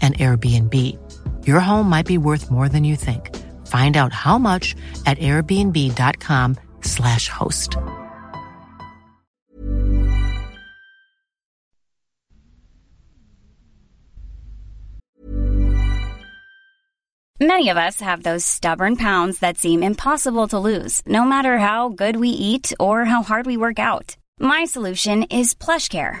an Airbnb. Your home might be worth more than you think. Find out how much at airbnb.com/slash host. Many of us have those stubborn pounds that seem impossible to lose, no matter how good we eat or how hard we work out. My solution is PlushCare.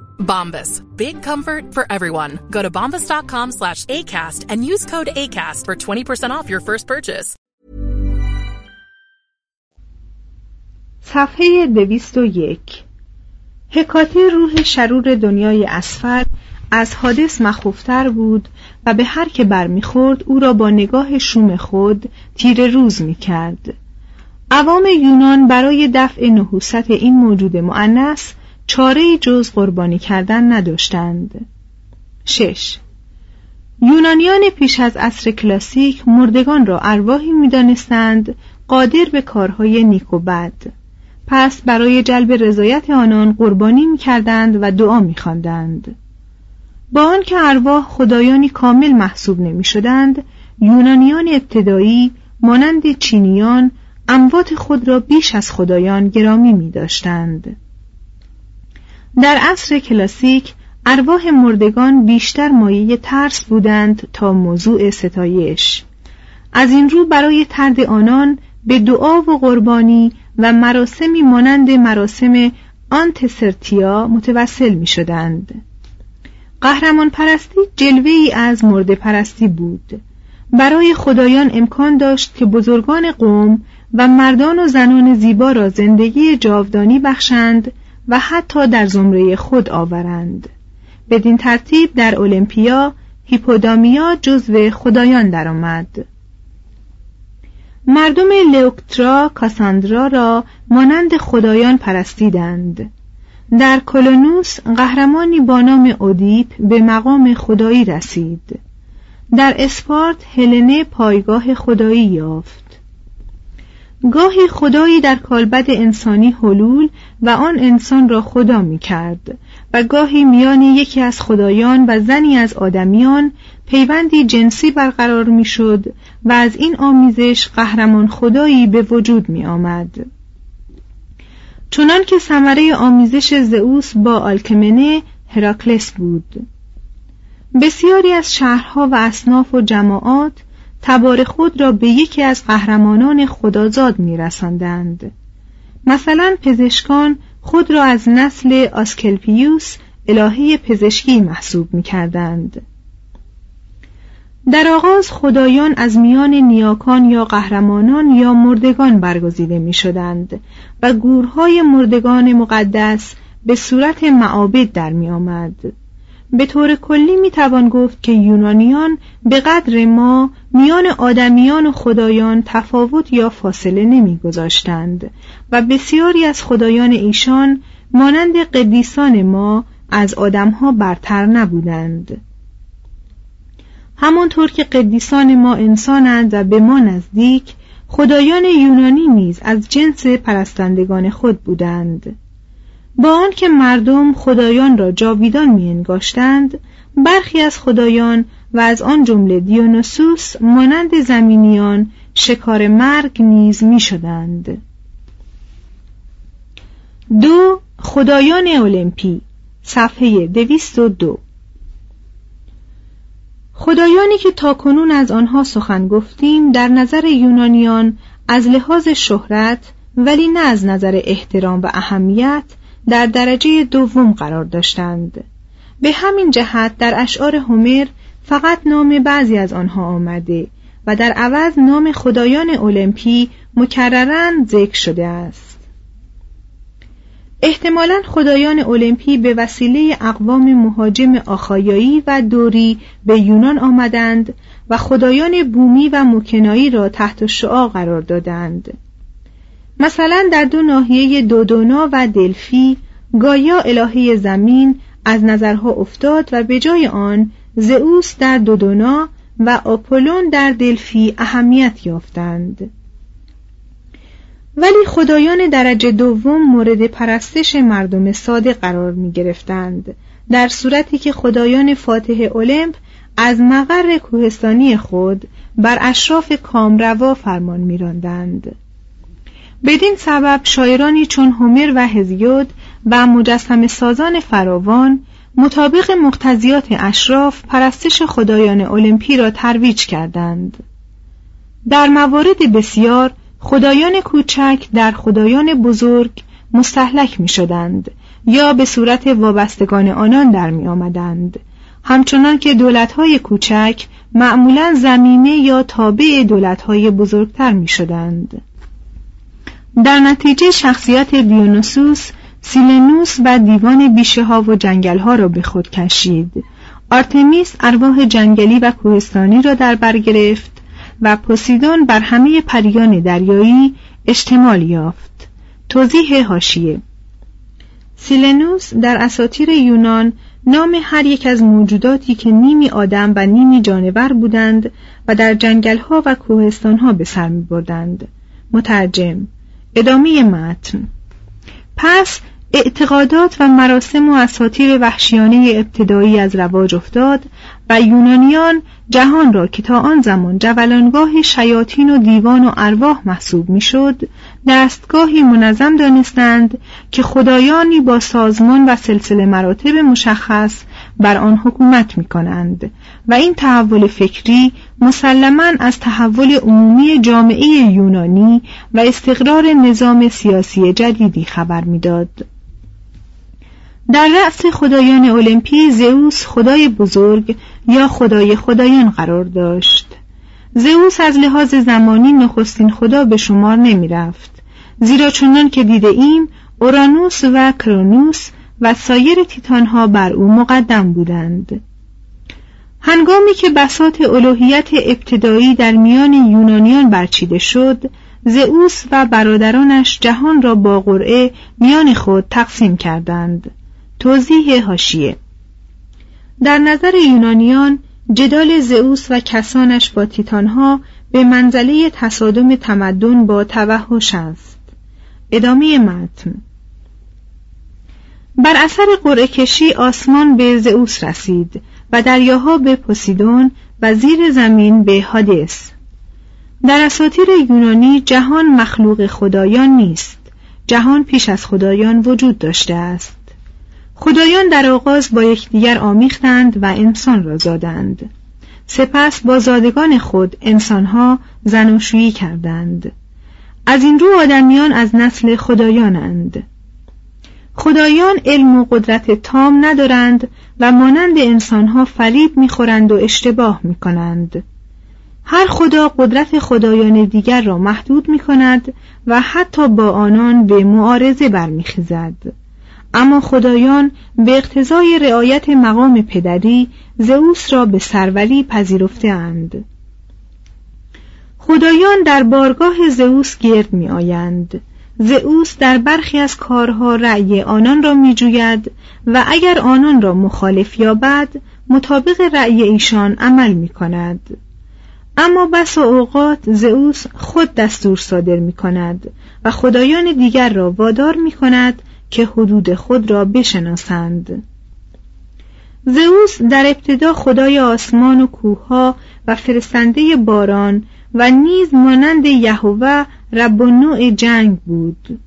Bombas. Big comfort for everyone. Go to bombas.com slash ACAST and use code ACAST for 20% off your first purchase. صفحه 201 حکاته روح شرور دنیای اسفل از حادث مخوفتر بود و به هر که برمیخورد او را با نگاه شوم خود تیر روز می‌کرد عوام یونان برای دفع نحوست این موجود معنس چاره جز قربانی کردن نداشتند. شش. یونانیان پیش از عصر کلاسیک مردگان را ارواحی می‌دانستند قادر به کارهای نیک و بد. پس برای جلب رضایت آنان قربانی می‌کردند و دعا میخواندند. با آنکه ارواح خدایانی کامل محسوب نمی‌شدند یونانیان ابتدایی مانند چینیان اموات خود را بیش از خدایان گرامی می داشتند. در عصر کلاسیک ارواح مردگان بیشتر مایه ترس بودند تا موضوع ستایش از این رو برای ترد آنان به دعا و قربانی و مراسمی مانند مراسم آنتسرتیا متوسل می شدند. قهرمان پرستی جلوه ای از مرد پرستی بود برای خدایان امکان داشت که بزرگان قوم و مردان و زنان زیبا را زندگی جاودانی بخشند و حتی در زمره خود آورند. بدین ترتیب در المپیا هیپودامیا جزو خدایان درآمد. مردم لوکترا کاساندرا را مانند خدایان پرستیدند. در کلونوس قهرمانی با نام اودیپ به مقام خدایی رسید. در اسپارت هلنه پایگاه خدایی یافت. گاهی خدایی در کالبد انسانی حلول و آن انسان را خدا می کرد و گاهی میان یکی از خدایان و زنی از آدمیان پیوندی جنسی برقرار می شد و از این آمیزش قهرمان خدایی به وجود می آمد. چنان که ثمره آمیزش زئوس با آلکمنه هراکلس بود بسیاری از شهرها و اصناف و جماعات تبار خود را به یکی از قهرمانان خدازاد میرساندند مثلا پزشکان خود را از نسل آسکلپیوس الهه پزشکی محسوب می کردند. در آغاز خدایان از میان نیاکان یا قهرمانان یا مردگان برگزیده می شدند و گورهای مردگان مقدس به صورت معابد در می آمد. به طور کلی می توان گفت که یونانیان به قدر ما میان آدمیان و خدایان تفاوت یا فاصله نمی گذاشتند و بسیاری از خدایان ایشان مانند قدیسان ما از آدمها برتر نبودند. همانطور که قدیسان ما انسانند و به ما نزدیک خدایان یونانی نیز از جنس پرستندگان خود بودند. با آنکه مردم خدایان را جاویدان میانگاشتند برخی از خدایان و از آن جمله دیونوسوس مانند زمینیان شکار مرگ نیز می‌شدند. دو خدایان المپی صفحه دویست و دو. خدایانی که تاکنون از آنها سخن گفتیم در نظر یونانیان از لحاظ شهرت ولی نه از نظر احترام و اهمیت در درجه دوم قرار داشتند. به همین جهت در اشعار هومر فقط نام بعضی از آنها آمده و در عوض نام خدایان المپی مکررن ذکر شده است. احتمالا خدایان المپی به وسیله اقوام مهاجم آخایایی و دوری به یونان آمدند و خدایان بومی و مکنایی را تحت شعا قرار دادند. مثلا در دو ناحیه دودونا و دلفی گایا الهه زمین از نظرها افتاد و به جای آن زئوس در دودونا و آپولون در دلفی اهمیت یافتند ولی خدایان درجه دوم مورد پرستش مردم ساده قرار می گرفتند در صورتی که خدایان فاتح المپ از مقر کوهستانی خود بر اشراف کامروا فرمان میراندند. بدین سبب شاعرانی چون هومر و هزیود و مجسم سازان فراوان مطابق مقتضیات اشراف پرستش خدایان المپی را ترویج کردند در موارد بسیار خدایان کوچک در خدایان بزرگ مستحلک می شدند یا به صورت وابستگان آنان در می آمدند همچنان که دولتهای کوچک معمولا زمینه یا تابع دولتهای بزرگتر می شدند. در نتیجه شخصیت بیونوسوس سیلنوس و دیوان بیشه ها و جنگل ها را به خود کشید آرتمیس ارواح جنگلی و کوهستانی را در بر گرفت و پوسیدون بر همه پریان دریایی اشتمال یافت توضیح هاشیه سیلنوس در اساطیر یونان نام هر یک از موجوداتی که نیمی آدم و نیمی جانور بودند و در جنگلها و کوهستانها به سر می بردند. مترجم ادامه متن. پس اعتقادات و مراسم و اساطیر وحشیانه ابتدایی از رواج افتاد و یونانیان جهان را که تا آن زمان جولانگاه شیاطین و دیوان و ارواح محسوب می‌شد دستگاهی منظم دانستند که خدایانی با سازمان و سلسله مراتب مشخص بر آن حکومت می کنند و این تحول فکری مسلما از تحول عمومی جامعه یونانی و استقرار نظام سیاسی جدیدی خبر می‌داد. در رأس خدایان المپی زئوس خدای بزرگ یا خدای خدایان قرار داشت. زئوس از لحاظ زمانی نخستین خدا به شمار نمی رفت زیرا چنان که دیده ایم اورانوس و کرونوس و سایر تیتانها بر او مقدم بودند. هنگامی که بساط الوهیت ابتدایی در میان یونانیان برچیده شد زئوس و برادرانش جهان را با قرعه میان خود تقسیم کردند. توضیح هاشیه در نظر یونانیان جدال زئوس و کسانش با تیتانها به منزله تصادم تمدن با توحش است. ادامه متن بر اثر قرعه کشی آسمان به زئوس رسید و دریاها به پوسیدون و زیر زمین به هادس در اساطیر یونانی جهان مخلوق خدایان نیست. جهان پیش از خدایان وجود داشته است. خدایان در آغاز با یکدیگر آمیختند و انسان را زادند. سپس با زادگان خود انسانها زناشویی کردند. از این رو آدمیان از نسل خدایانند. خدایان علم و قدرت تام ندارند و مانند انسانها فریب می‌خورند و اشتباه می‌کنند هر خدا قدرت خدایان دیگر را محدود می کند و حتی با آنان به معارضه برمیخیزد اما خدایان به اقتضای رعایت مقام پدری زئوس را به سرولی پذیرفته اند. خدایان در بارگاه زئوس گرد می آیند. زئوس در برخی از کارها رأی آنان را می جوید و اگر آنان را مخالف یابد مطابق رأی ایشان عمل می کند. اما بس و اوقات زئوس خود دستور صادر می کند و خدایان دیگر را وادار می کند که حدود خود را بشناسند زئوس در ابتدا خدای آسمان و کوهها و فرستنده باران و نیز مانند یهوه رب نوع جنگ بود.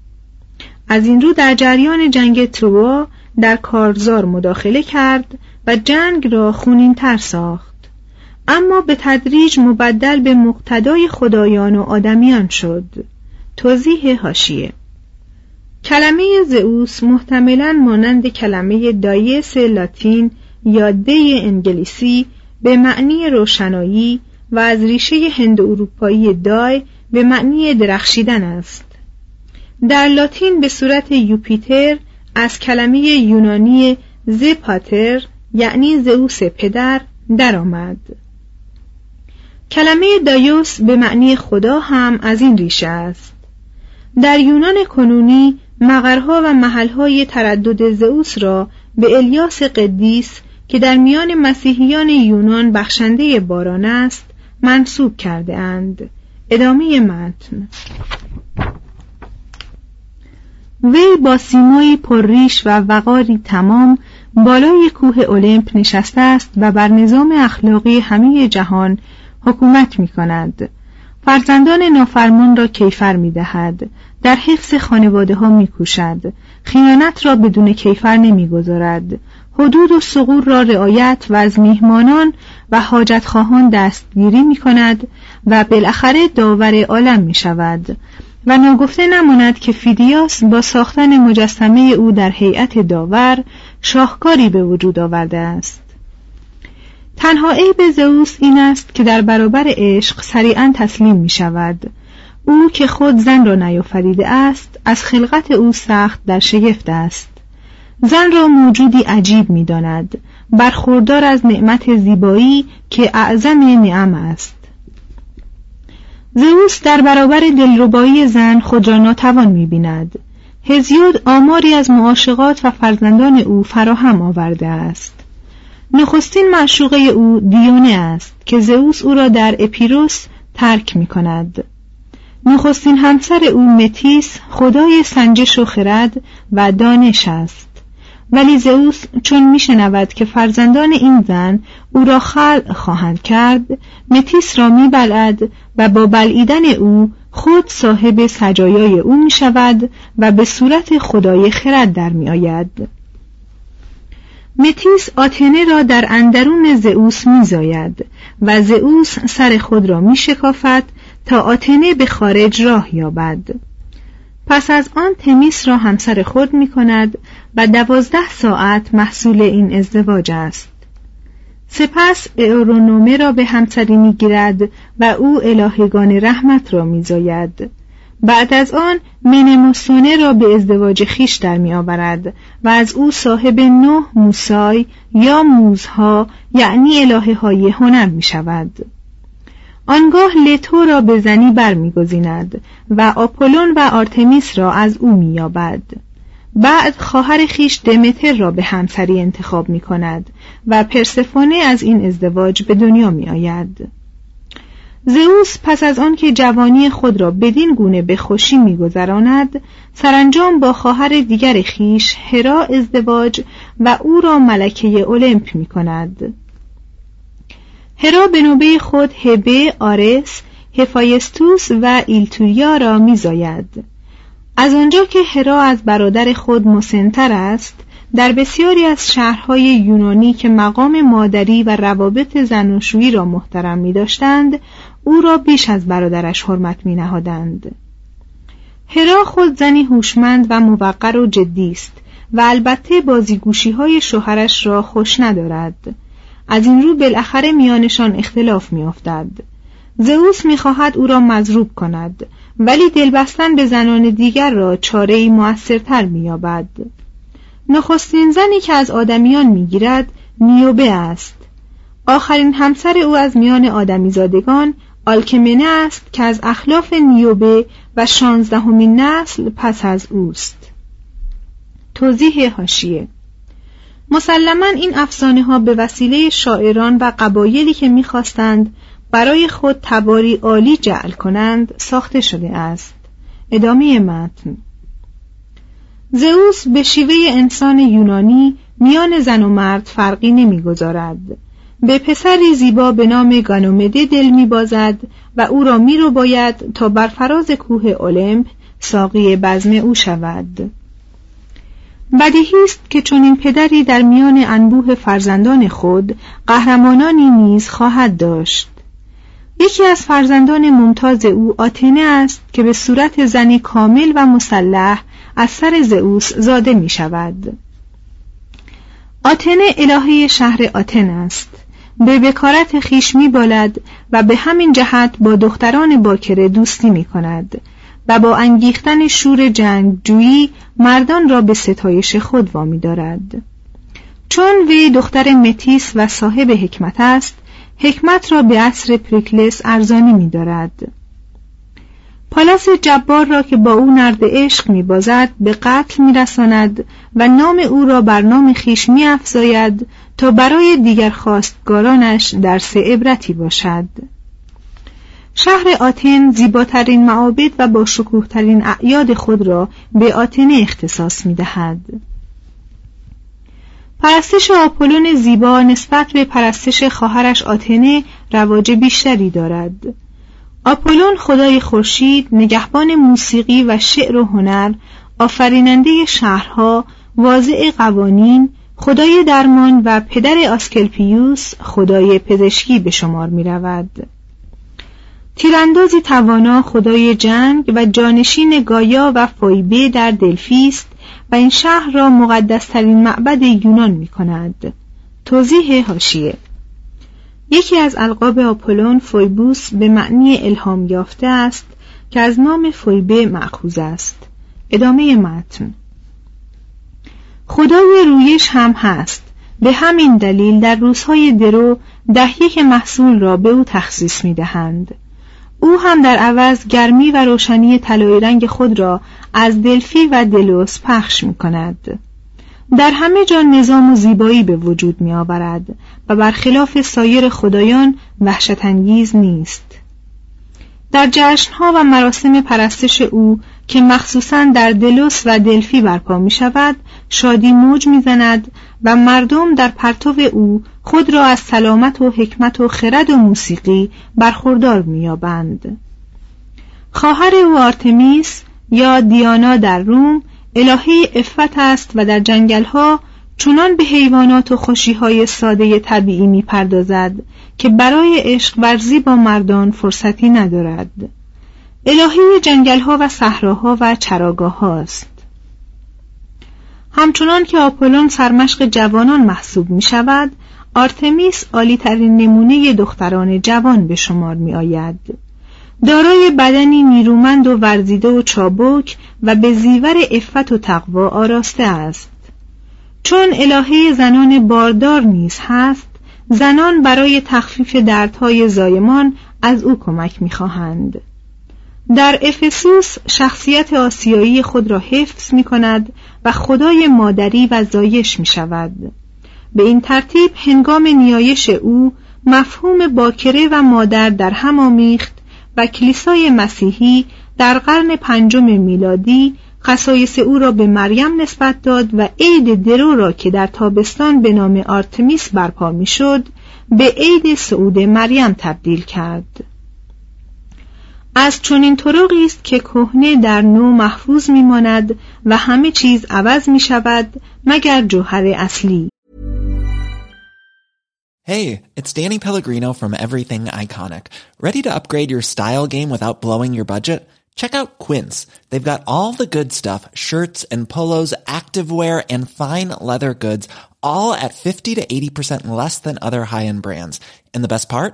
از این رو در جریان جنگ تروا در کارزار مداخله کرد و جنگ را خونین تر ساخت. اما به تدریج مبدل به مقتدای خدایان و آدمیان شد. توضیح هاشیه کلمه زئوس محتملا مانند کلمه دایس لاتین یا دی انگلیسی به معنی روشنایی و از ریشه هند اروپایی دای به معنی درخشیدن است در لاتین به صورت یوپیتر از کلمه یونانی زپاتر یعنی زئوس پدر درآمد. کلمه دایوس به معنی خدا هم از این ریشه است در یونان کنونی مقرها و محلهای تردد زئوس را به الیاس قدیس که در میان مسیحیان یونان بخشنده باران است منصوب کرده اند. ادامه متن. وی با سیمایی پرریش و وقاری تمام بالای کوه اولمپ نشسته است و بر نظام اخلاقی همه جهان حکومت می کند. فرزندان نافرمان را کیفر می دهد. در حفظ خانواده ها می کوشد. خیانت را بدون کیفر نمی گذارد. حدود و سقور را رعایت و از میهمانان و حاجت خواهان دستگیری می کند و بالاخره داور عالم می شود و ناگفته نماند که فیدیاس با ساختن مجسمه او در هیئت داور شاهکاری به وجود آورده است. تنها عیب زئوس این است که در برابر عشق سریعا تسلیم می شود او که خود زن را نیافریده است از خلقت او سخت در شگفت است. زن را موجودی عجیب می داند برخوردار از نعمت زیبایی که اعظم نعم است. زئوس در برابر دلربایی زن خود را ناتوان می بیند هزیود آماری از معاشقات و فرزندان او فراهم آورده است. نخستین معشوقه او دیونه است که زئوس او را در اپیروس ترک می کند نخستین همسر او متیس خدای سنجش و خرد و دانش است. ولی زئوس چون میشنود که فرزندان این زن او را خلع خواهند کرد متیس را میبلد و با بلعیدن او خود صاحب سجایای او می شود و به صورت خدای خرد در می آید. متیس آتنه را در اندرون زئوس میزاید و زئوس سر خود را می شکافد تا آتنه به خارج راه یابد پس از آن تمیس را همسر خود می کند و دوازده ساعت محصول این ازدواج است سپس اورونومه را به همسری می گیرد و او الهگان رحمت را می زاید. بعد از آن منموسونه را به ازدواج خیش در می آورد و از او صاحب نه موسای یا موزها یعنی الهه های هنر می شود آنگاه لتو را به زنی برمیگزیند و آپولون و آرتمیس را از او مییابد بعد خواهر خیش دمتر را به همسری انتخاب می کند و پرسفونه از این ازدواج به دنیا می آید. زئوس پس از آنکه جوانی خود را بدین گونه به خوشی میگذراند سرانجام با خواهر دیگر خیش هرا ازدواج و او را ملکه اولمپ می کند هرا به نوبه خود هبه آرس هفایستوس و ایلتوریا را میزاید از آنجا که هرا از برادر خود مسنتر است در بسیاری از شهرهای یونانی که مقام مادری و روابط زناشویی را محترم می داشتند او را بیش از برادرش حرمت می نهادند. هرا خود زنی هوشمند و موقر و جدی است و البته بازیگوشی های شوهرش را خوش ندارد از این رو بالاخره میانشان اختلاف میافتد. زئوس می‌خواهد او را مضروب کند ولی دلبستن به زنان دیگر را چاره ای موثرتر مییابد. نخستین زنی که از آدمیان می‌گیرد نیوبه است. آخرین همسر او از میان آدمیزادگان آلکمنه است که از اخلاف نیوبه و شانزدهمین نسل پس از اوست. توضیح هاشیه مسلما این افسانه ها به وسیله شاعران و قبایلی که می‌خواستند برای خود تباری عالی جعل کنند ساخته شده است. ادامه متن. زئوس به شیوه انسان یونانی میان زن و مرد فرقی نمی‌گذارد. به پسری زیبا به نام گانومده دل میبازد و او را میرو باید تا بر فراز کوه المپ ساقی بزم او شود. بدیهی است که چنین پدری در میان انبوه فرزندان خود قهرمانانی نیز خواهد داشت. یکی از فرزندان ممتاز او آتنه است که به صورت زنی کامل و مسلح از سر زئوس زاده می شود آتنه الهه شهر آتن است. به بکارت خیش می بالد و به همین جهت با دختران باکره دوستی می کند و با انگیختن شور جنگ جویی مردان را به ستایش خود وامی دارد چون وی دختر متیس و صاحب حکمت است حکمت را به عصر پریکلس ارزانی می دارد. پالاس جبار را که با او نرد عشق می بازد به قتل می رساند و نام او را بر نام خیش می افزاید تا برای دیگر خواستگارانش درس عبرتی باشد. شهر آتن زیباترین معابد و با شکوهترین اعیاد خود را به آتنه اختصاص می دهد. پرستش آپولون زیبا نسبت به پرستش خواهرش آتنه رواج بیشتری دارد آپولون خدای خورشید نگهبان موسیقی و شعر و هنر آفریننده شهرها واضع قوانین خدای درمان و پدر آسکلپیوس خدای پزشکی به شمار می رود. تیراندازی توانا خدای جنگ و جانشین گایا و فایبه در دلفیست و این شهر را مقدسترین معبد یونان می کند. توضیح هاشیه یکی از القاب آپولون فویبوس به معنی الهام یافته است که از نام فویبه معخوز است ادامه متن خدای رویش هم هست به همین دلیل در روزهای درو ده یک محصول را به او تخصیص می دهند. او هم در عوض گرمی و روشنی طلایی رنگ خود را از دلفی و دلوس پخش می کند. در همه جا نظام و زیبایی به وجود می آورد و برخلاف سایر خدایان وحشت انگیز نیست. در جشنها و مراسم پرستش او که مخصوصا در دلوس و دلفی برپا می شود شادی موج می زند و مردم در پرتو او خود را از سلامت و حکمت و خرد و موسیقی برخوردار میابند خواهر او آرتمیس یا دیانا در روم الهه افت است و در جنگلها چنان به حیوانات و خوشیهای ساده طبیعی می‌پردازد که برای عشق ورزی با مردان فرصتی ندارد. الهه جنگلها و صحراها و چراگاه هاست همچنان که آپولون سرمشق جوانان محسوب می شود آرتمیس عالی ترین نمونه دختران جوان به شمار می آید. دارای بدنی نیرومند و ورزیده و چابک و به زیور افت و تقوا آراسته است. چون الهه زنان باردار نیز هست زنان برای تخفیف دردهای زایمان از او کمک می‌خواهند. در افسوس شخصیت آسیایی خود را حفظ می کند و خدای مادری و زایش می شود به این ترتیب هنگام نیایش او مفهوم باکره و مادر در هم آمیخت و کلیسای مسیحی در قرن پنجم میلادی خصایص او را به مریم نسبت داد و عید درو را که در تابستان به نام آرتمیس برپا می‌شد به عید سعود مریم تبدیل کرد. از چنین طرقی است که کهنه در نو محفوظ میماند و همه چیز عوض می شود مگر جوهر اصلی Hey, it's Danny Pellegrino from Everything Iconic. Ready to upgrade your style game without blowing your budget? Check out Quince. They've got all the good stuff, shirts and polos, activewear and fine leather goods, all at 50 to 80% less than other high-end brands. And the best part?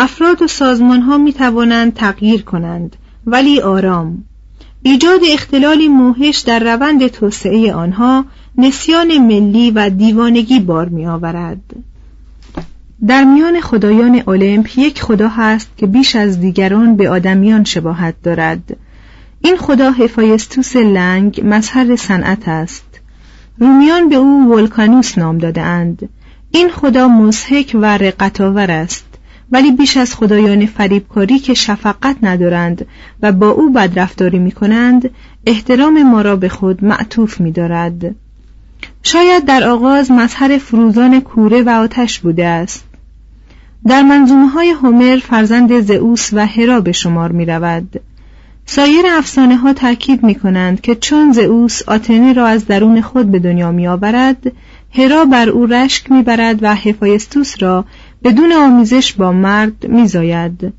افراد و سازمان ها می توانند تغییر کنند ولی آرام. ایجاد اختلالی موهش در روند توسعه آنها نسیان ملی و دیوانگی بار می آورد. در میان خدایان المپ یک خدا هست که بیش از دیگران به آدمیان شباهت دارد. این خدا هفایستوس لنگ مظهر صنعت است. رومیان به او ولکانوس نام دادهاند. این خدا مزهک و رقتاور است. ولی بیش از خدایان فریبکاری که شفقت ندارند و با او بدرفتاری می کنند احترام ما را به خود معطوف می دارد. شاید در آغاز مظهر فروزان کوره و آتش بوده است در منظومه های هومر فرزند زئوس و هرا به شمار می رود. سایر افسانه ها تأکید می کنند که چون زئوس آتنه را از درون خود به دنیا می آورد هرا بر او رشک می برد و هفایستوس را بدون آمیزش با مرد میزاید.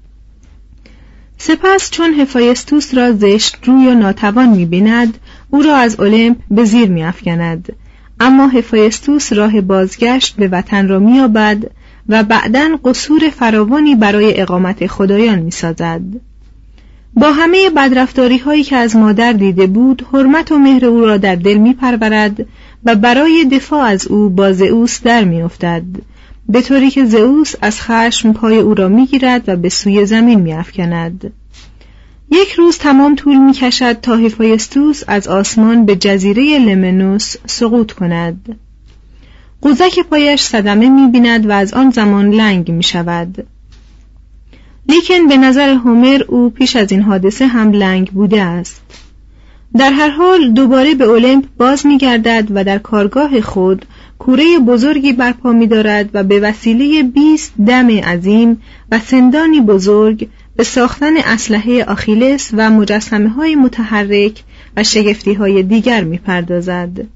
سپس چون هفایستوس را زشت روی و ناتوان می‌بیند او را از المپ به زیر میافکند. اما هفایستوس راه بازگشت به وطن را مییابد و بعدا قصور فراوانی برای اقامت خدایان می‌سازد. با همه بدرفتاری هایی که از مادر دیده بود حرمت و مهر او را در دل میپرورد و برای دفاع از او با زئوس در میافتد. به طوری که زئوس از خشم پای او را می‌گیرد و به سوی زمین میافکند. یک روز تمام طول می‌کشد تا هفایستوس از آسمان به جزیره لمنوس سقوط کند. قوزک پایش صدمه می‌بیند و از آن زمان لنگ می‌شود. لیکن به نظر هومر او پیش از این حادثه هم لنگ بوده است. در هر حال دوباره به المپ باز میگردد و در کارگاه خود کوره بزرگی برپا می دارد و به وسیله 20 دم عظیم و سندانی بزرگ به ساختن اسلحه آخیلس و مجسمه های متحرک و شگفتی های دیگر می پردازد.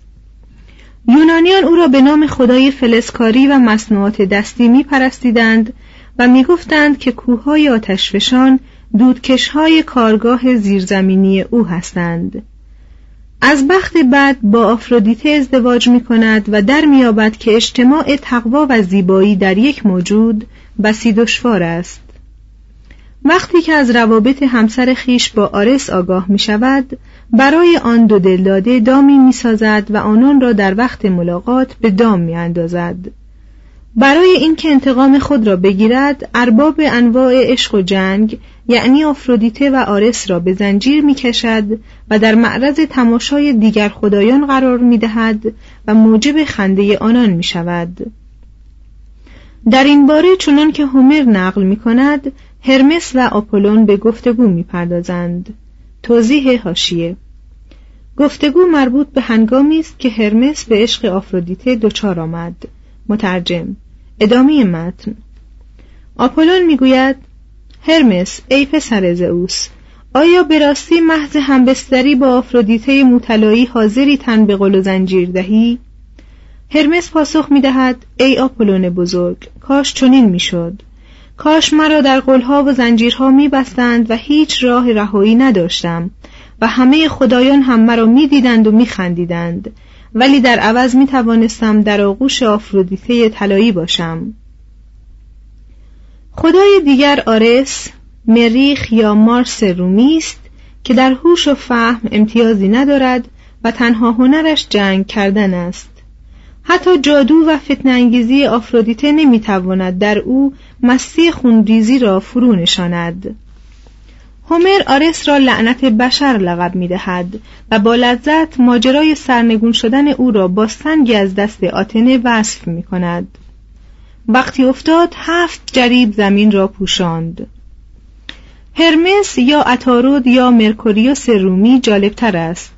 یونانیان او را به نام خدای فلسکاری و مصنوعات دستی می پرستیدند و می گفتند که کوههای آتشفشان دودکشهای کارگاه زیرزمینی او هستند. از بخت بعد با آفرودیته ازدواج می کند و در میابد که اجتماع تقوا و زیبایی در یک موجود بسی دشوار است وقتی که از روابط همسر خیش با آرس آگاه می شود برای آن دو دلداده دامی می سازد و آنان را در وقت ملاقات به دام می اندازد. برای اینکه انتقام خود را بگیرد ارباب انواع عشق و جنگ یعنی آفرودیته و آرس را به زنجیر می‌کشد و در معرض تماشای دیگر خدایان قرار می‌دهد و موجب خنده آنان می شود. در این باره چنان که هومر نقل می کند هرمس و آپولون به گفتگو می پردازند. توضیح هاشیه گفتگو مربوط به هنگامی است که هرمس به عشق آفرودیته دچار آمد مترجم ادامه متن آپولون می‌گوید هرمس ای پسر زئوس آیا به راستی محض همبستری با آفرودیته مطلایی حاضری تن به قل و زنجیر دهی؟ هرمس پاسخ می‌دهد ای آپولون بزرگ کاش چنین می‌شد. کاش مرا در قلها و زنجیرها میبستند و هیچ راه رهایی نداشتم و همه خدایان هم مرا می‌دیدند و میخندیدند. ولی در عوض می توانستم در آغوش آفرودیته طلایی باشم. خدای دیگر آرس مریخ یا مارس رومی است که در هوش و فهم امتیازی ندارد و تنها هنرش جنگ کردن است حتی جادو و فتن انگیزی آفرودیته نمی‌تواند در او مستی خونریزی را فرو نشاند هومر آرس را لعنت بشر لقب می دهد و با لذت ماجرای سرنگون شدن او را با سنگی از دست آتنه وصف می کند. وقتی افتاد هفت جریب زمین را پوشاند. هرمس یا اتارود یا مرکوریوس رومی جالبتر است.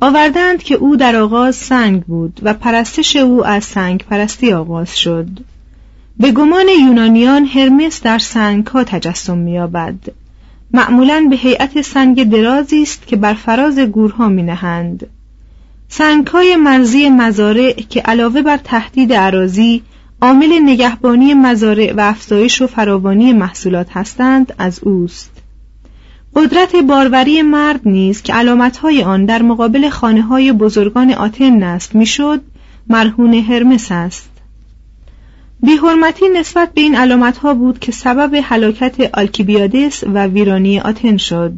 آوردند که او در آغاز سنگ بود و پرستش او از سنگ پرستی آغاز شد. به گمان یونانیان هرمس در سنگ ها تجسم می‌یابد. معمولا به هیئت سنگ درازی است که بر فراز گورها می نهند. سنگهای مرزی مزارع که علاوه بر تهدید عراضی عامل نگهبانی مزارع و افزایش و فراوانی محصولات هستند از اوست. قدرت باروری مرد نیز که علامتهای آن در مقابل خانه های بزرگان آتن نصب می‌شد مرهون هرمس است. بیحرمتی نسبت به این علامت ها بود که سبب هلاکت آلکیبیادس و ویرانی آتن شد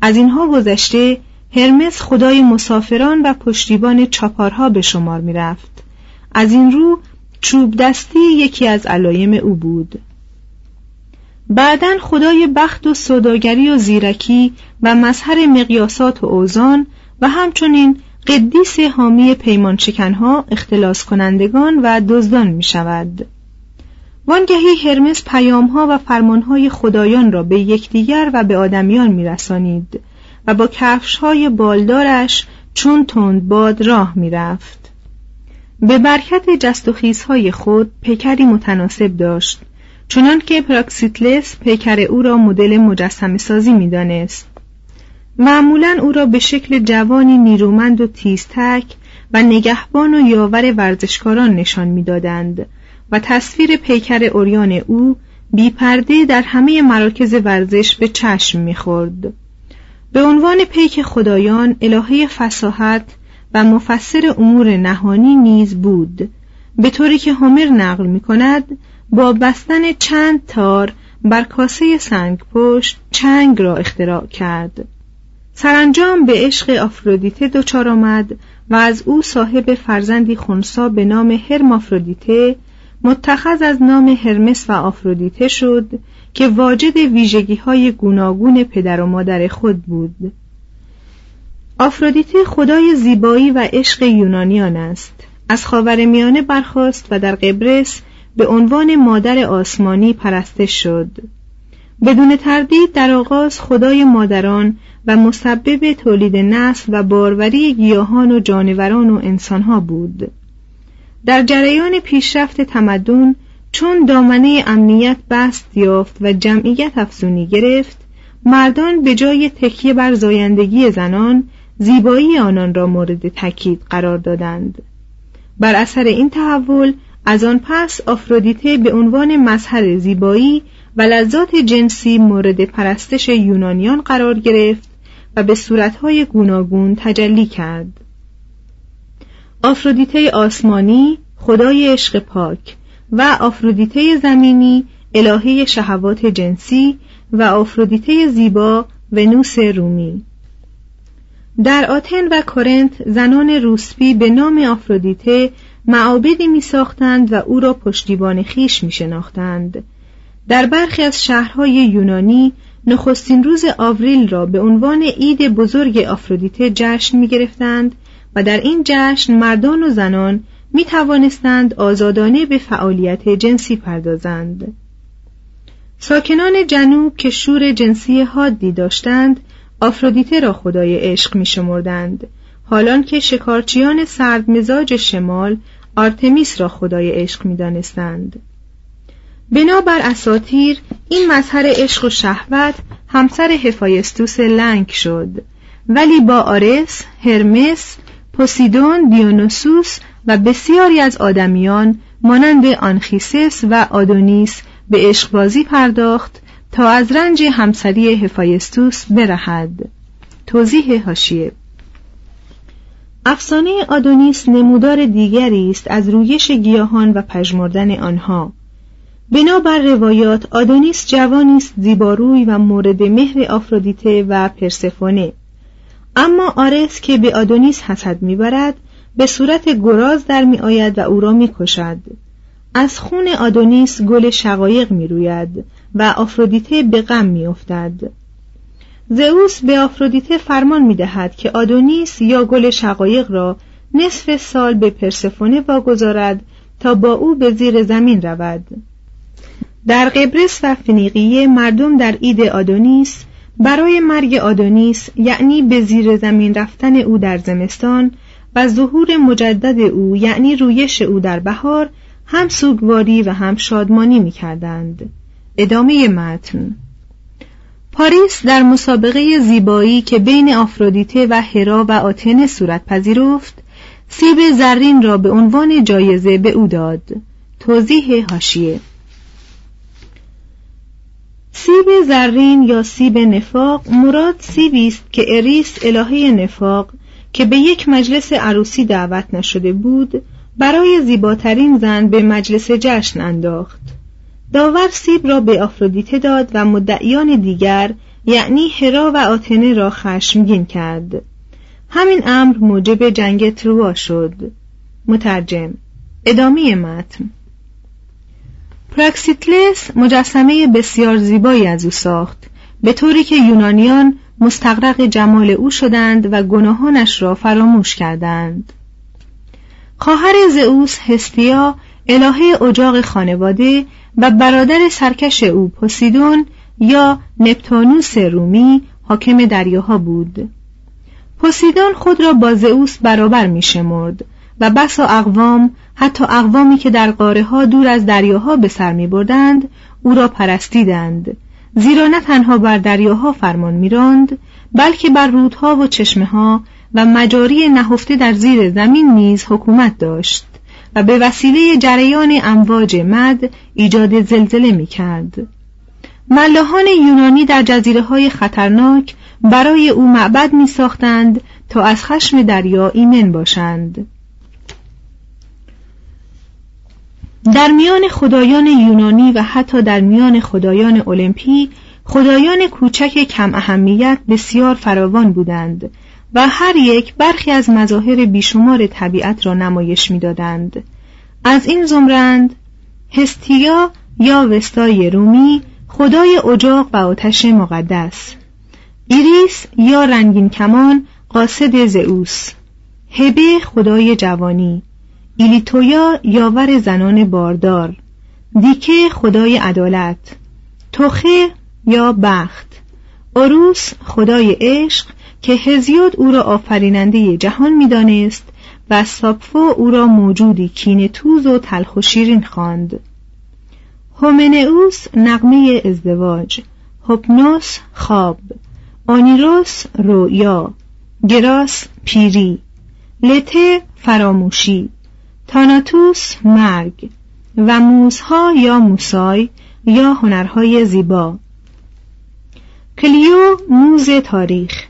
از اینها گذشته هرمس خدای مسافران و پشتیبان چاپارها به شمار می رفت. از این رو چوب دستی یکی از علایم او بود بعدا خدای بخت و صداگری و زیرکی و مظهر مقیاسات و اوزان و همچنین قدیس حامی پیمان شکنها اختلاس کنندگان و دزدان می شود وانگهی هرمس پیامها و فرمانهای خدایان را به یکدیگر و به آدمیان می رسانید و با کفشهای بالدارش چون تند باد راه می رفت. به برکت جست و خیزهای خود پیکری متناسب داشت چنان که پراکسیتلس پیکر او را مدل مجسم سازی می دانست. معمولا او را به شکل جوانی نیرومند و تیزتک و نگهبان و یاور ورزشکاران نشان می‌دادند و تصویر پیکر اوریان او بیپرده در همه مراکز ورزش به چشم می‌خورد. به عنوان پیک خدایان الهه فساحت و مفسر امور نهانی نیز بود. به طوری که هومر نقل می کند با بستن چند تار بر کاسه سنگ پشت چنگ را اختراع کرد. سرانجام به عشق آفرودیته دچار آمد و از او صاحب فرزندی خونسا به نام هرمافرودیته متخذ از نام هرمس و آفرودیته شد که واجد ویژگی های گوناگون پدر و مادر خود بود. آفرودیته خدای زیبایی و عشق یونانیان است. از خاور میانه برخاست و در قبرس به عنوان مادر آسمانی پرستش شد. بدون تردید در آغاز خدای مادران و مسبب تولید نسل و باروری گیاهان و جانوران و انسانها بود. در جریان پیشرفت تمدن چون دامنه امنیت بست یافت و جمعیت افزونی گرفت مردان به جای تکیه بر زایندگی زنان زیبایی آنان را مورد تاکید قرار دادند. بر اثر این تحول از آن پس آفرودیته به عنوان مظهر زیبایی و لذات جنسی مورد پرستش یونانیان قرار گرفت و به صورتهای گوناگون تجلی کرد. آفرودیته آسمانی خدای عشق پاک و آفرودیته زمینی الهه شهوات جنسی و آفرودیته زیبا ونوس رومی. در آتن و کرنت زنان روسپی به نام آفرودیته معابدی می ساختند و او را پشتیبان خیش می شناختند. در برخی از شهرهای یونانی نخستین روز آوریل را به عنوان عید بزرگ آفرودیته جشن می گرفتند و در این جشن مردان و زنان می توانستند آزادانه به فعالیت جنسی پردازند. ساکنان جنوب که شور جنسی حادی داشتند آفرودیته را خدای عشق می شمردند حال آنکه شکارچیان سرد مزاج شمال آرتمیس را خدای عشق می دانستند. بنابر اساطیر این مظهر عشق و شهوت همسر هفایستوس لنگ شد ولی با آرس، هرمس، پوسیدون، دیونوسوس و بسیاری از آدمیان مانند آنخیسس و آدونیس به عشقبازی پرداخت تا از رنج همسری هفایستوس برهد. توضیح هاشیه افسانه آدونیس نمودار دیگری است از رویش گیاهان و پژمردن آنها. بنابر روایات آدونیس جوانی است زیباروی و مورد مهر آفرودیته و پرسفونه اما آرس که به آدونیس حسد می‌برد به صورت گراز در می آید و او را می کشد. از خون آدونیس گل شقایق می روید و آفرودیته به غم می افتد. زئوس به آفرودیته فرمان می دهد که آدونیس یا گل شقایق را نصف سال به پرسفونه واگذارد تا با او به زیر زمین رود. در قبرس و فنیقیه مردم در عید آدونیس برای مرگ آدونیس یعنی به زیر زمین رفتن او در زمستان و ظهور مجدد او یعنی رویش او در بهار هم سوگواری و هم شادمانی می کردند. ادامه متن. پاریس در مسابقه زیبایی که بین آفرودیته و هرا و آتن صورت پذیرفت سیب زرین را به عنوان جایزه به او داد. توضیح هاشیه سیب زرین یا سیب نفاق مراد سیبی است که اریس الهه نفاق که به یک مجلس عروسی دعوت نشده بود برای زیباترین زن به مجلس جشن انداخت. داور سیب را به آفرودیته داد و مدعیان دیگر یعنی هرا و آتنه را خشمگین کرد. همین امر موجب جنگ تروا شد. مترجم ادامه متن. پراکسیتلس مجسمه بسیار زیبایی از او ساخت به طوری که یونانیان مستقرق جمال او شدند و گناهانش را فراموش کردند. خواهر زئوس هستیا الهه اجاق خانواده و برادر سرکش او پوسیدون یا نپتونوس رومی حاکم دریاها بود. پوسیدون خود را با زئوس برابر می شمرد و بسا اقوام حتی اقوامی که در قاره ها دور از دریاها به سر می بردند او را پرستیدند. زیرا نه تنها بر دریاها فرمان میراند بلکه بر رودها و چشمه ها و مجاری نهفته در زیر زمین نیز حکومت داشت. و به وسیله جریان امواج مد ایجاد زلزله می کرد. ملاحان یونانی در جزیره های خطرناک برای او معبد می ساختند تا از خشم دریا ایمن باشند. در میان خدایان یونانی و حتی در میان خدایان المپی خدایان کوچک کم اهمیت بسیار فراوان بودند و هر یک برخی از مظاهر بیشمار طبیعت را نمایش می‌دادند. از این زمرند هستیا یا وستای رومی خدای اجاق و آتش مقدس ایریس یا رنگین کمان قاصد زئوس هبه خدای جوانی ایلیتویا یاور زنان باردار دیکه خدای عدالت توخه یا بخت اروس خدای عشق که هزیود او را آفریننده جهان می‌دانست و ساپفو او را موجودی کین توز و تلخ و شیرین خواند. هومنئوس نقمه ازدواج هپنوس خواب آنیروس رویا گراس پیری لته فراموشی تاناتوس مرگ و موزها یا موسای یا هنرهای زیبا. کلیو موز تاریخ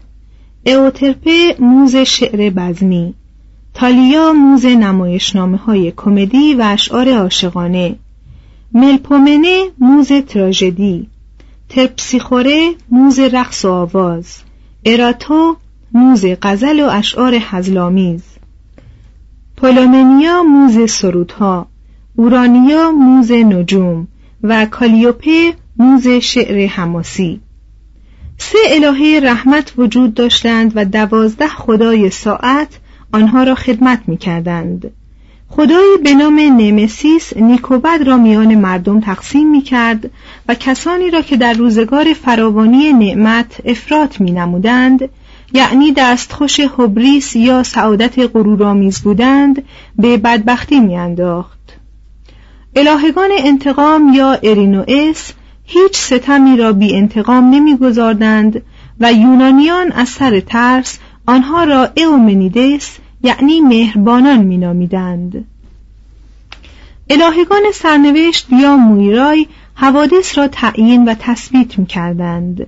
اوترپه موز شعر بزمی تالیا موز نمایشنامه های کمدی و اشعار عاشقانه ملپومنه موز تراژدی ترپسیخوره موز رقص و آواز اراتو موز غزل و اشعار حزلامیز پولومنیا موز سرودها اورانیا موز نجوم و کالیوپه موز شعر حماسی. سه الهه رحمت وجود داشتند و دوازده خدای ساعت آنها را خدمت می کردند. خدایی به نام نمسیس نیکوبد را میان مردم تقسیم می کرد و کسانی را که در روزگار فراوانی نعمت افراط می نمودند یعنی دستخوش هبریس یا سعادت غرورآمیز بودند به بدبختی میانداخت الهگان انتقام یا ارینوئس هیچ ستمی را بی انتقام نمیگذاردند و یونانیان از سر ترس آنها را ایومنیدس یعنی مهربانان مینامیدند. الهگان سرنوشت یا مویرای حوادث را تعیین و تثبیت می کردند